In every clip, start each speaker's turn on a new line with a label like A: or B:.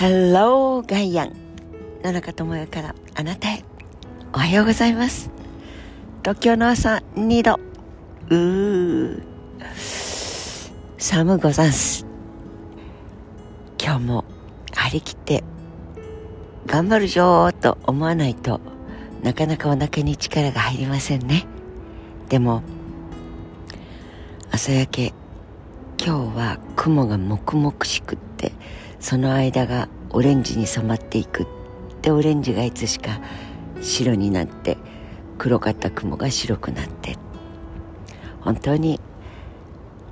A: Hello ガイアン野中智也からあなたへ。おはようございます。東京の朝2度。うー。寒ござんす。今日も張り切って頑張るぞーと思わないとなかなかお腹に力が入りませんね。でも朝焼け。今日は雲が黙々しくってその間がオレンジに染まっていくでオレンジがいつしか白になって黒かった雲が白くなって。本当に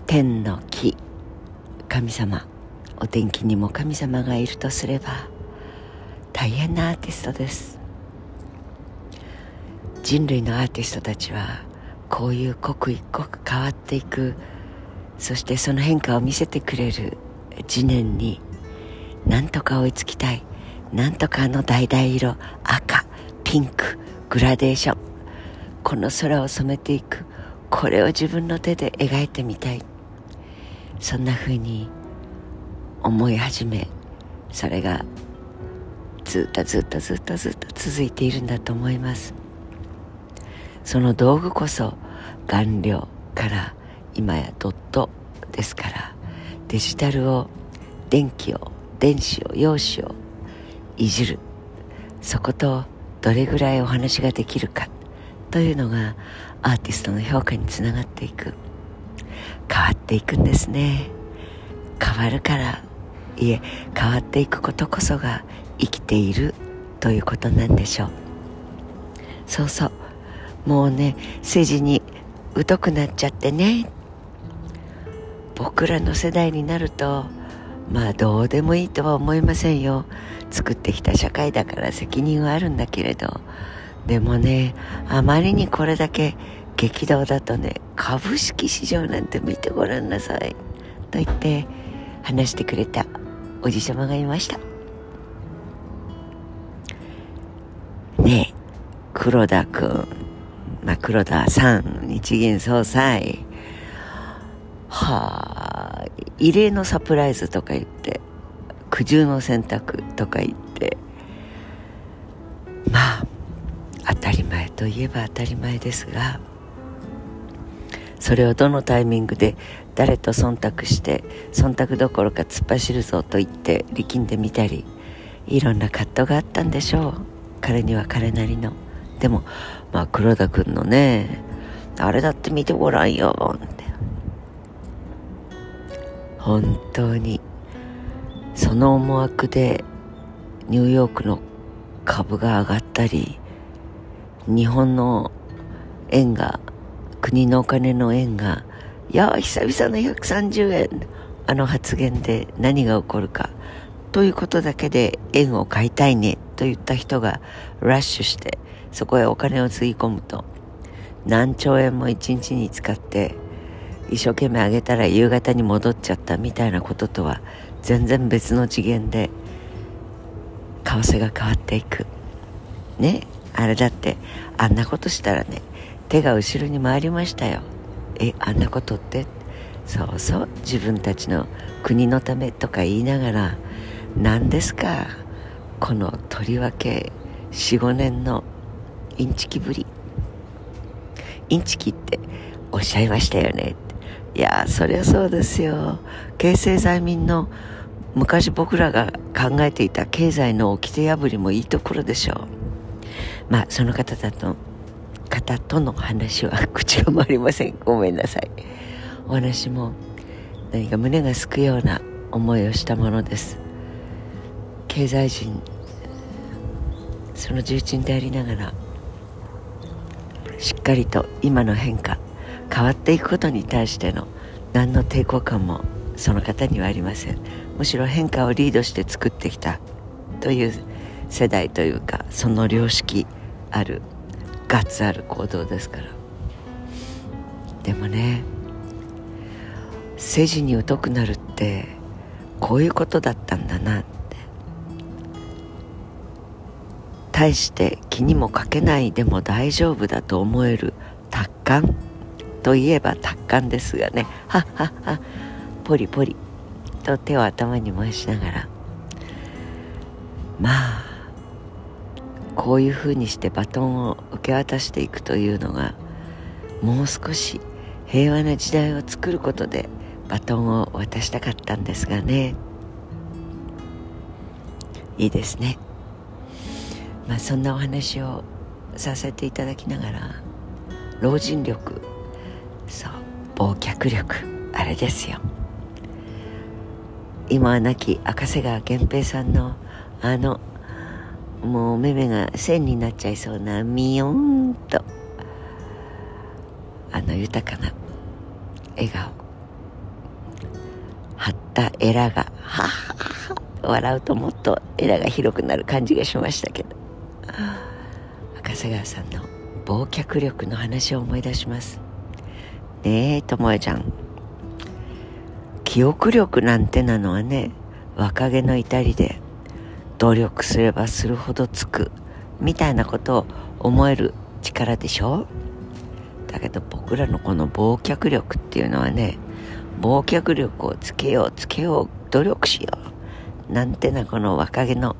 A: 天の木。神様。お天気にも神様がいるとすれば。大変なアーティストです。人類のアーティストたちはこういう刻一刻変わっていく。そしてその変化を見せてくれる次年になんとか追いつきたい。なんとかあの橙色赤ピンクグラデーション。この空を染めていく。これを自分の手で描いてみたい。そんな風に思い始めそれがずっとずっとずっとずっと続いているんだと思います。その道具こそ顔料から今やドットですからデジタルを電気を電子を陽子をいじる。そことどれぐらいお話ができるかというのがアーティストの評価につながっていく。変わっていくんですね。変わるからいえ変わっていくことこそが生きているということなんでしょう。そうそう。もうね政治に疎くなっちゃってね。僕らの世代になるとまあどうでもいいとは思いませんよ。作ってきた社会だから責任はあるんだけれど。でもねあまりにこれだけ激動だとね株式市場なんて見てごらんなさい。と言って話してくれたおじさまがいました。ねえ黒田君まあ黒田さん日銀総裁。はあ異例のサプライズとか言って苦渋の選択とか言ってまあ当たり前といえば当たり前ですがそれをどのタイミングで誰と忖度して忖度どころか突っ走るぞと言って力んでみたりいろんな葛藤があったんでしょう。彼には彼なりの。でもまあ黒田君のねあれだって見てごらんよ本当にその思惑でニューヨークの株が上がったり日本の円が国のお金の円がいや久々の130円あの発言で何が起こるかということだけで円を買いたいねと言った人がラッシュしてそこへお金をつぎ込むと何兆円も一日に使って一生懸命あげたら夕方に戻っちゃったみたいなこととは全然別の次元で為替が変わっていく。ねあれだってあんなことしたらね手が後ろに回りましたよ。えあんなことって？そうそう自分たちの国のためとか言いながら何ですかこのとりわけ45年のインチキぶり。インチキっておっしゃいましたよね。いやそりゃそうですよ。形成罪民の昔僕らが考えていた経済の掟破りもいいところでしょう。まあその方だと方との話は口が回りません。ごめんなさい。お話も何か胸がすくような思いをしたものです。経済人その重鎮でありながらしっかりと今の変化変わっていくことに対しての何の抵抗感もその方にはありません。むしろ変化をリードして作ってきたという世代というかその良識あるガッツある行動ですから。でもね政治に疎くなるってこういうことだったんだなって。対して気にもかけないでも大丈夫だと思える達観。といえば達観ですがね。ははは。ポリポリ。と手を頭に回しながら。まあこういうふうにしてバトンを受け渡していくというのがもう少し平和な時代を作ることでバトンを渡したかったんですがね。いいですね。まあそんなお話をさせていただきながら老人力そう忘却力あれですよ。今は亡き赤瀬川源平さんのあのもう目目が線になっちゃいそうなミヨンとあの豊かな笑顔張ったエラがははは笑うともっとエラが広くなる感じがしましたけど。赤瀬川さんの忘却力の話を思い出します。ねえ智恵ちゃん。記憶力なんてなのはね若気の至りで努力すればするほどつくみたいなことを思える力でしょ？だけど僕らのこの忘却力っていうのはね忘却力をつけようつけよう努力しようなんてなこの若気の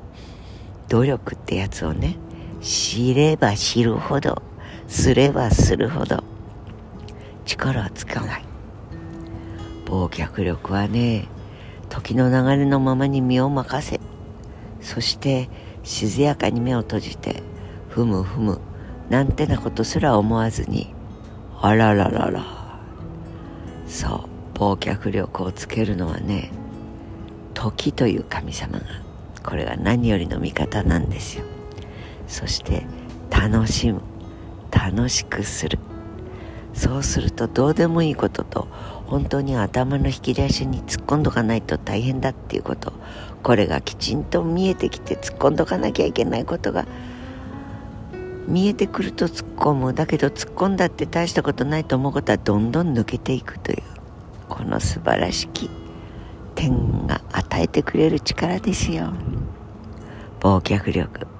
A: 努力ってやつをね知れば知るほどすればするほど力はつかない。忘却力はね時の流れのままに身を任せ。そして静やかに目を閉じてふむふむなんてなことすら思わずにあらららら。そう忘却力をつけるのはね時という神様がこれが何よりの味方なんですよ。そして楽しむ楽しくする。そうするとどうでもいいことと本当に頭の引き出しに突っ込んどかないと大変だっていうことこれがきちんと見えてきて突っ込んどかなきゃいけないことが見えてくると突っ込むだけど突っ込んだって大したことないと思うことはどんどん抜けていくというこの素晴らしき天が与えてくれる力ですよ。忘却力。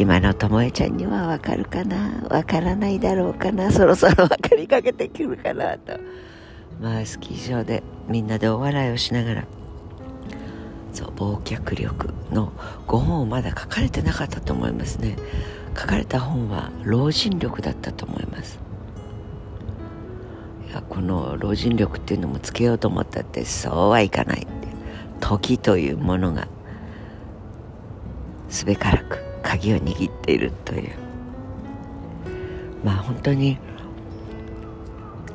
A: 今のともえちゃんにはわかるかな？わからないだろうかな？そろそろ分かりかけてくるかなと。まあスキー場でみんなでお笑いをしながら。そう忘却力の5本をまだ書かれてなかったと思いますね。書かれた本は老人力だったと思います。いやこの老人力っていうのもつけようと思ったってそうはいかない。時というものがすべからく。鍵を握っているという。まあ本当に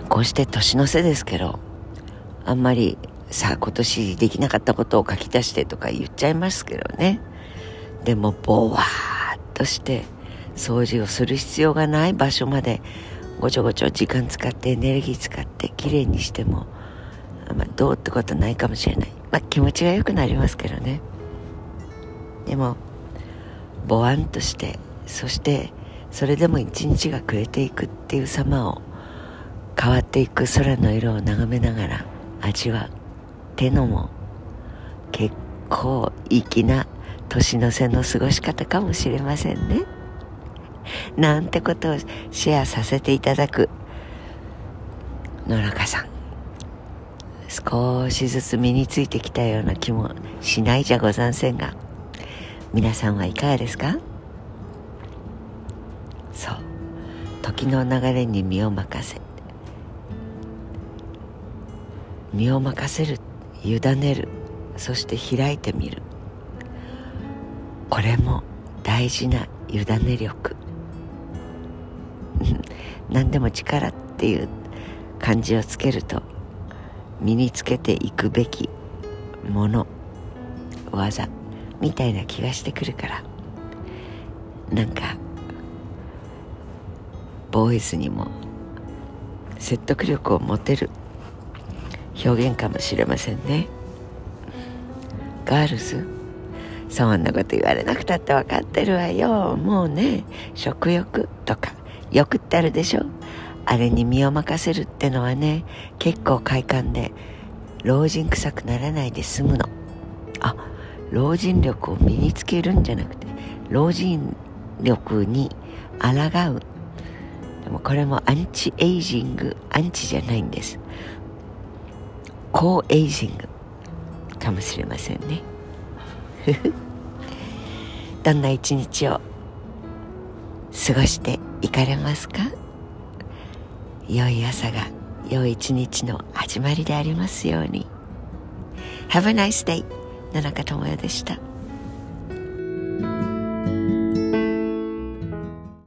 A: こうして年の瀬ですけどあんまりさあ今年できなかったことを書き出してとか言っちゃいますけどね。でもぼわーっとして掃除をする必要がない場所までごちょごちょ時間使ってエネルギー使ってきれいにしても、まあ、どうってことないかもしれない。まあ気持ちが良くなりますけどね。でもぼわんとしてそしてそれでも一日が暮れていくっていう様を変わっていく空の色を眺めながら味わうってのも結構粋な年の瀬の過ごし方かもしれませんね。なんてことをシェアさせていただく野中さん少しずつ身についてきたような気もしないじゃござんせんが皆さんはいかがですか？そう。時の流れに身を任せ。身を任せる委ねる。そして開いてみる。これも大事な委ね力。何でも力っていう漢字をつけると身につけていくべきもの技。みたいな気がしてくるから。なんかボーイズにも説得力を持てる表現かもしれませんね。ガールズそんなこと言われなくたって分かってるわよ。もうね食欲とか欲ってあるでしょ。あれに身を任せるってのはね結構快感で老人臭くならないで済むの。あ老人力を身につけるんじゃなくて老人力に抗う。でもこれもアンチエイジングアンチじゃないんです。コーエイジングかもしれませんね。どんな一日を過ごしていかれますか？良い朝が良い一日の始まりでありますように。Have a nice day! 野中智代でした。